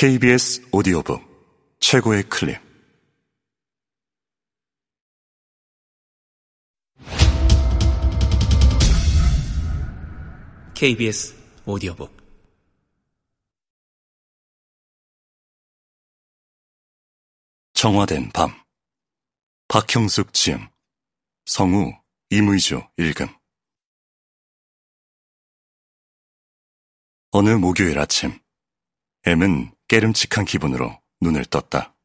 KBS 오디오북 최고의 클립. KBS 오디오북. 정화된 밤. 박형숙 지음 성우 이무이주 읽음 어느 목요일 아침 M은 깨름칙한 기분으로 눈을 떴다.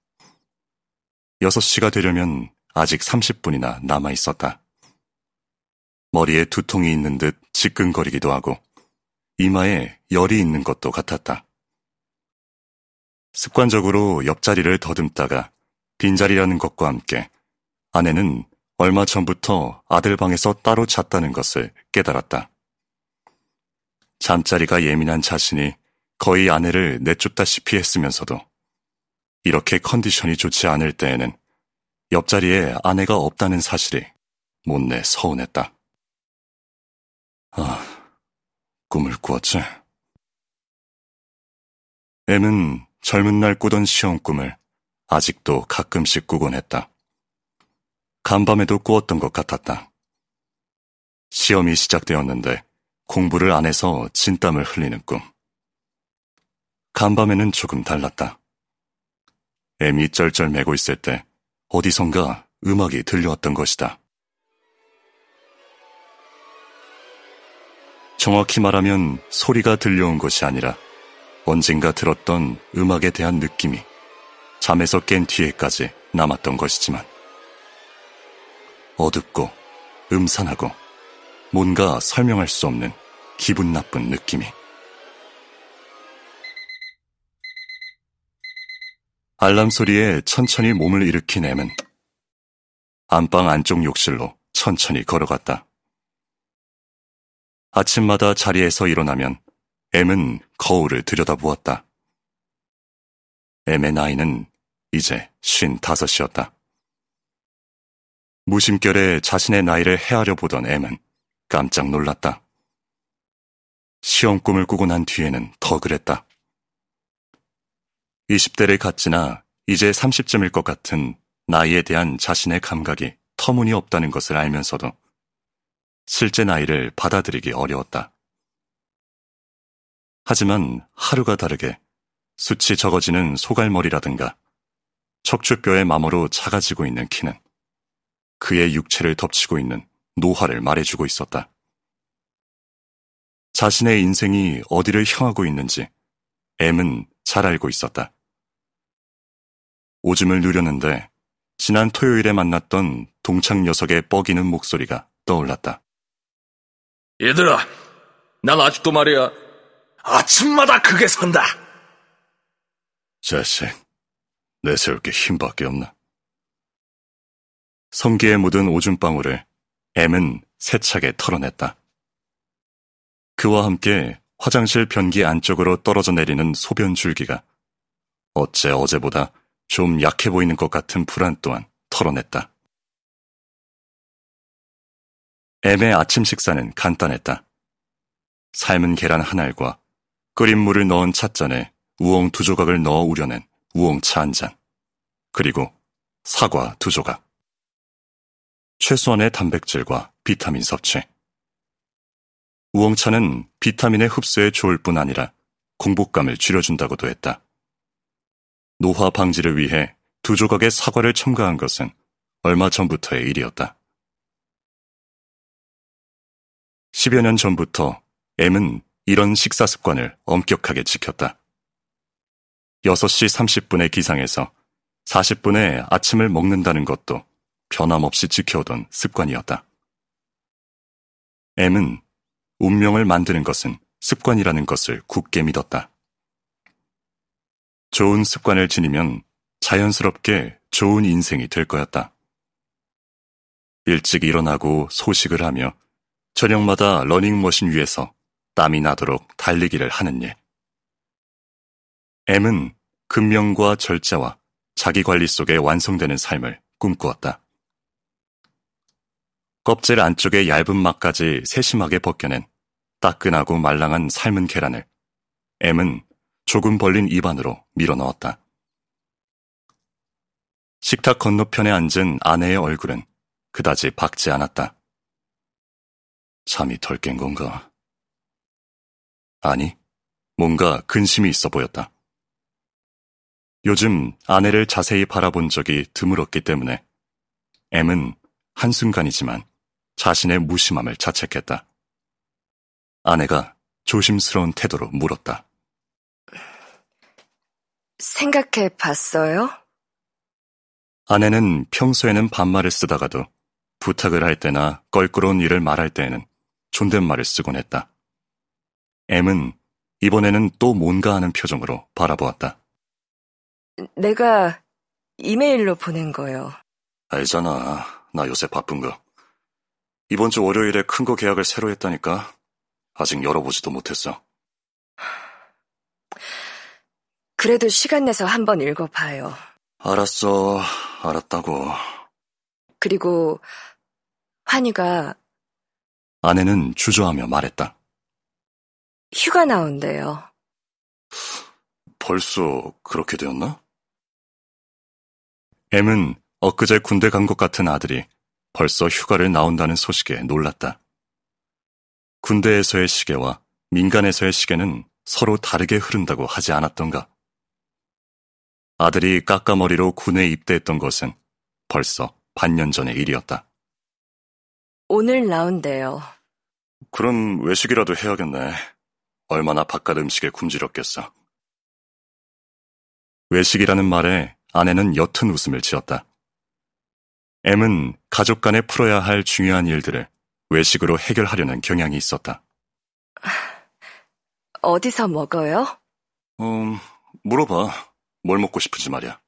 6시가 되려면 아직 30분이나 남아 있었다. 머리에 두통이 있는 듯 지끈거리기도 하고 이마에 열이 있는 것도 같았다. 습관적으로 옆자리를 더듬다가 빈자리라는 것과 함께 아내는 얼마 전부터 아들 방에서 따로 잤다는 것을 깨달았다. 잠자리가 예민한 자신이 거의 아내를 내쫓다시피 했으면서도 이렇게 컨디션이 좋지 않을 때에는 옆자리에 아내가 없다는 사실이 못내 서운했다. 아, 꿈을 꾸었지. M은 젊은 날 꾸던 시험 꿈을 아직도 가끔씩 꾸곤 했다. 간밤에도 꾸었던 것 같았다. 시험이 시작되었는데 공부를 안 해서 진땀을 흘리는 꿈. 간밤에는 조금 달랐다. 애미 쩔쩔 매고 있을 때 어디선가 음악이 들려왔던 것이다. 정확히 말하면 소리가 들려온 것이 아니라 언젠가 들었던 음악에 대한 느낌이 잠에서 깬 뒤에까지 남았던 것이지만 어둡고 음산하고 뭔가 설명할 수 없는 기분 나쁜 느낌이 알람 소리에 천천히 몸을 일으킨 M은 안방 안쪽 욕실로 천천히 걸어갔다. 아침마다 자리에서 일어나면 M은 거울을 들여다보았다. M의 나이는 이제 쉰 다섯이었다. 무심결에 자신의 나이를 헤아려 보던 M은 깜짝 놀랐다. 시험 꿈을 꾸고 난 뒤에는 더 그랬다. 20대를 갖지나 이제 30쯤일 것 같은 나이에 대한 자신의 감각이 터무니없다는 것을 알면서도 실제 나이를 받아들이기 어려웠다. 하지만 하루가 다르게 수치 적어지는 소갈머리라든가 척추뼈의 마모로 작아지고 있는 키는 그의 육체를 덮치고 있는 노화를 말해주고 있었다. 자신의 인생이 어디를 향하고 있는지 M은 잘 알고 있었다. 오줌을 누렸는데 지난 토요일에 만났던 동창 녀석의 뻐기는 목소리가 떠올랐다. 얘들아, 난 아직도 말이야. 아침마다 그게 선다. 자식, 내세울 게 힘밖에 없나. 성기에 묻은 오줌방울을 M은 세차게 털어냈다. 그와 함께 화장실 변기 안쪽으로 떨어져 내리는 소변 줄기가 어째 어제보다 좀 약해 보이는 것 같은 불안 또한 털어냈다. M의 아침 식사는 간단했다. 삶은 계란 한 알과 끓인 물을 넣은 찻잔에 우엉 두 조각을 넣어 우려낸 우엉차 한 잔, 그리고 사과 두 조각. 최소한의 단백질과 비타민 섭취. 우엉차는 비타민의 흡수에 좋을 뿐 아니라 공복감을 줄여준다고도 했다. 노화 방지를 위해 두 조각의 사과를 첨가한 것은 얼마 전부터의 일이었다. 10여 년 전부터 M은 이런 식사 습관을 엄격하게 지켰다. 6시 30분의 기상에서 40분에 아침을 먹는다는 것도 변함없이 지켜오던 습관이었다. M은 운명을 만드는 것은 습관이라는 것을 굳게 믿었다. 좋은 습관을 지니면 자연스럽게 좋은 인생이 될 거였다. 일찍 일어나고 소식을 하며 저녁마다 러닝머신 위에서 땀이 나도록 달리기를 하는 일. M은 근명과 절제와 자기 관리 속에 완성되는 삶을 꿈꾸었다. 껍질 안쪽의 얇은 막까지 세심하게 벗겨낸 따끈하고 말랑한 삶은 계란을 M은 조금 벌린 입안으로 밀어 넣었다. 식탁 건너편에 앉은 아내의 얼굴은 그다지 밝지 않았다. 잠이 덜 깬 건가? 아니, 뭔가 근심이 있어 보였다. 요즘 아내를 자세히 바라본 적이 드물었기 때문에 M은 한순간이지만 자신의 무심함을 자책했다. 아내가 조심스러운 태도로 물었다. 생각해 봤어요? 아내는 평소에는 반말을 쓰다가도 부탁을 할 때나 껄끄러운 일을 말할 때에는 존댓말을 쓰곤 했다. M은 이번에는 또 뭔가 하는 표정으로 바라보았다. 내가 이메일로 보낸 거요. 알잖아. 나 요새 바쁜 거. 이번 주 월요일에 큰 거 계약을 새로 했다니까. 아직 열어보지도 못했어. 그래도 시간 내서 한번 읽어봐요. 알았어. 알았다고. 그리고 환희가 아내는 주저하며 말했다. 휴가 나온대요. 벌써 그렇게 되었나? M은 엊그제 군대 간 것 같은 아들이 벌써 휴가를 나온다는 소식에 놀랐다. 군대에서의 시계와 민간에서의 시계는 서로 다르게 흐른다고 하지 않았던가? 아들이 까까머리로 군에 입대했던 것은 벌써 반년 전의 일이었다. 오늘 나온대요. 그럼 외식이라도 해야겠네. 얼마나 바깥 음식에 굶주렸겠어. 외식이라는 말에 아내는 옅은 웃음을 지었다. M은 가족 간에 풀어야 할 중요한 일들을 외식으로 해결하려는 경향이 있었다. 어디서 먹어요? 음, 물어봐. 뭘 먹고 싶은지 말이야.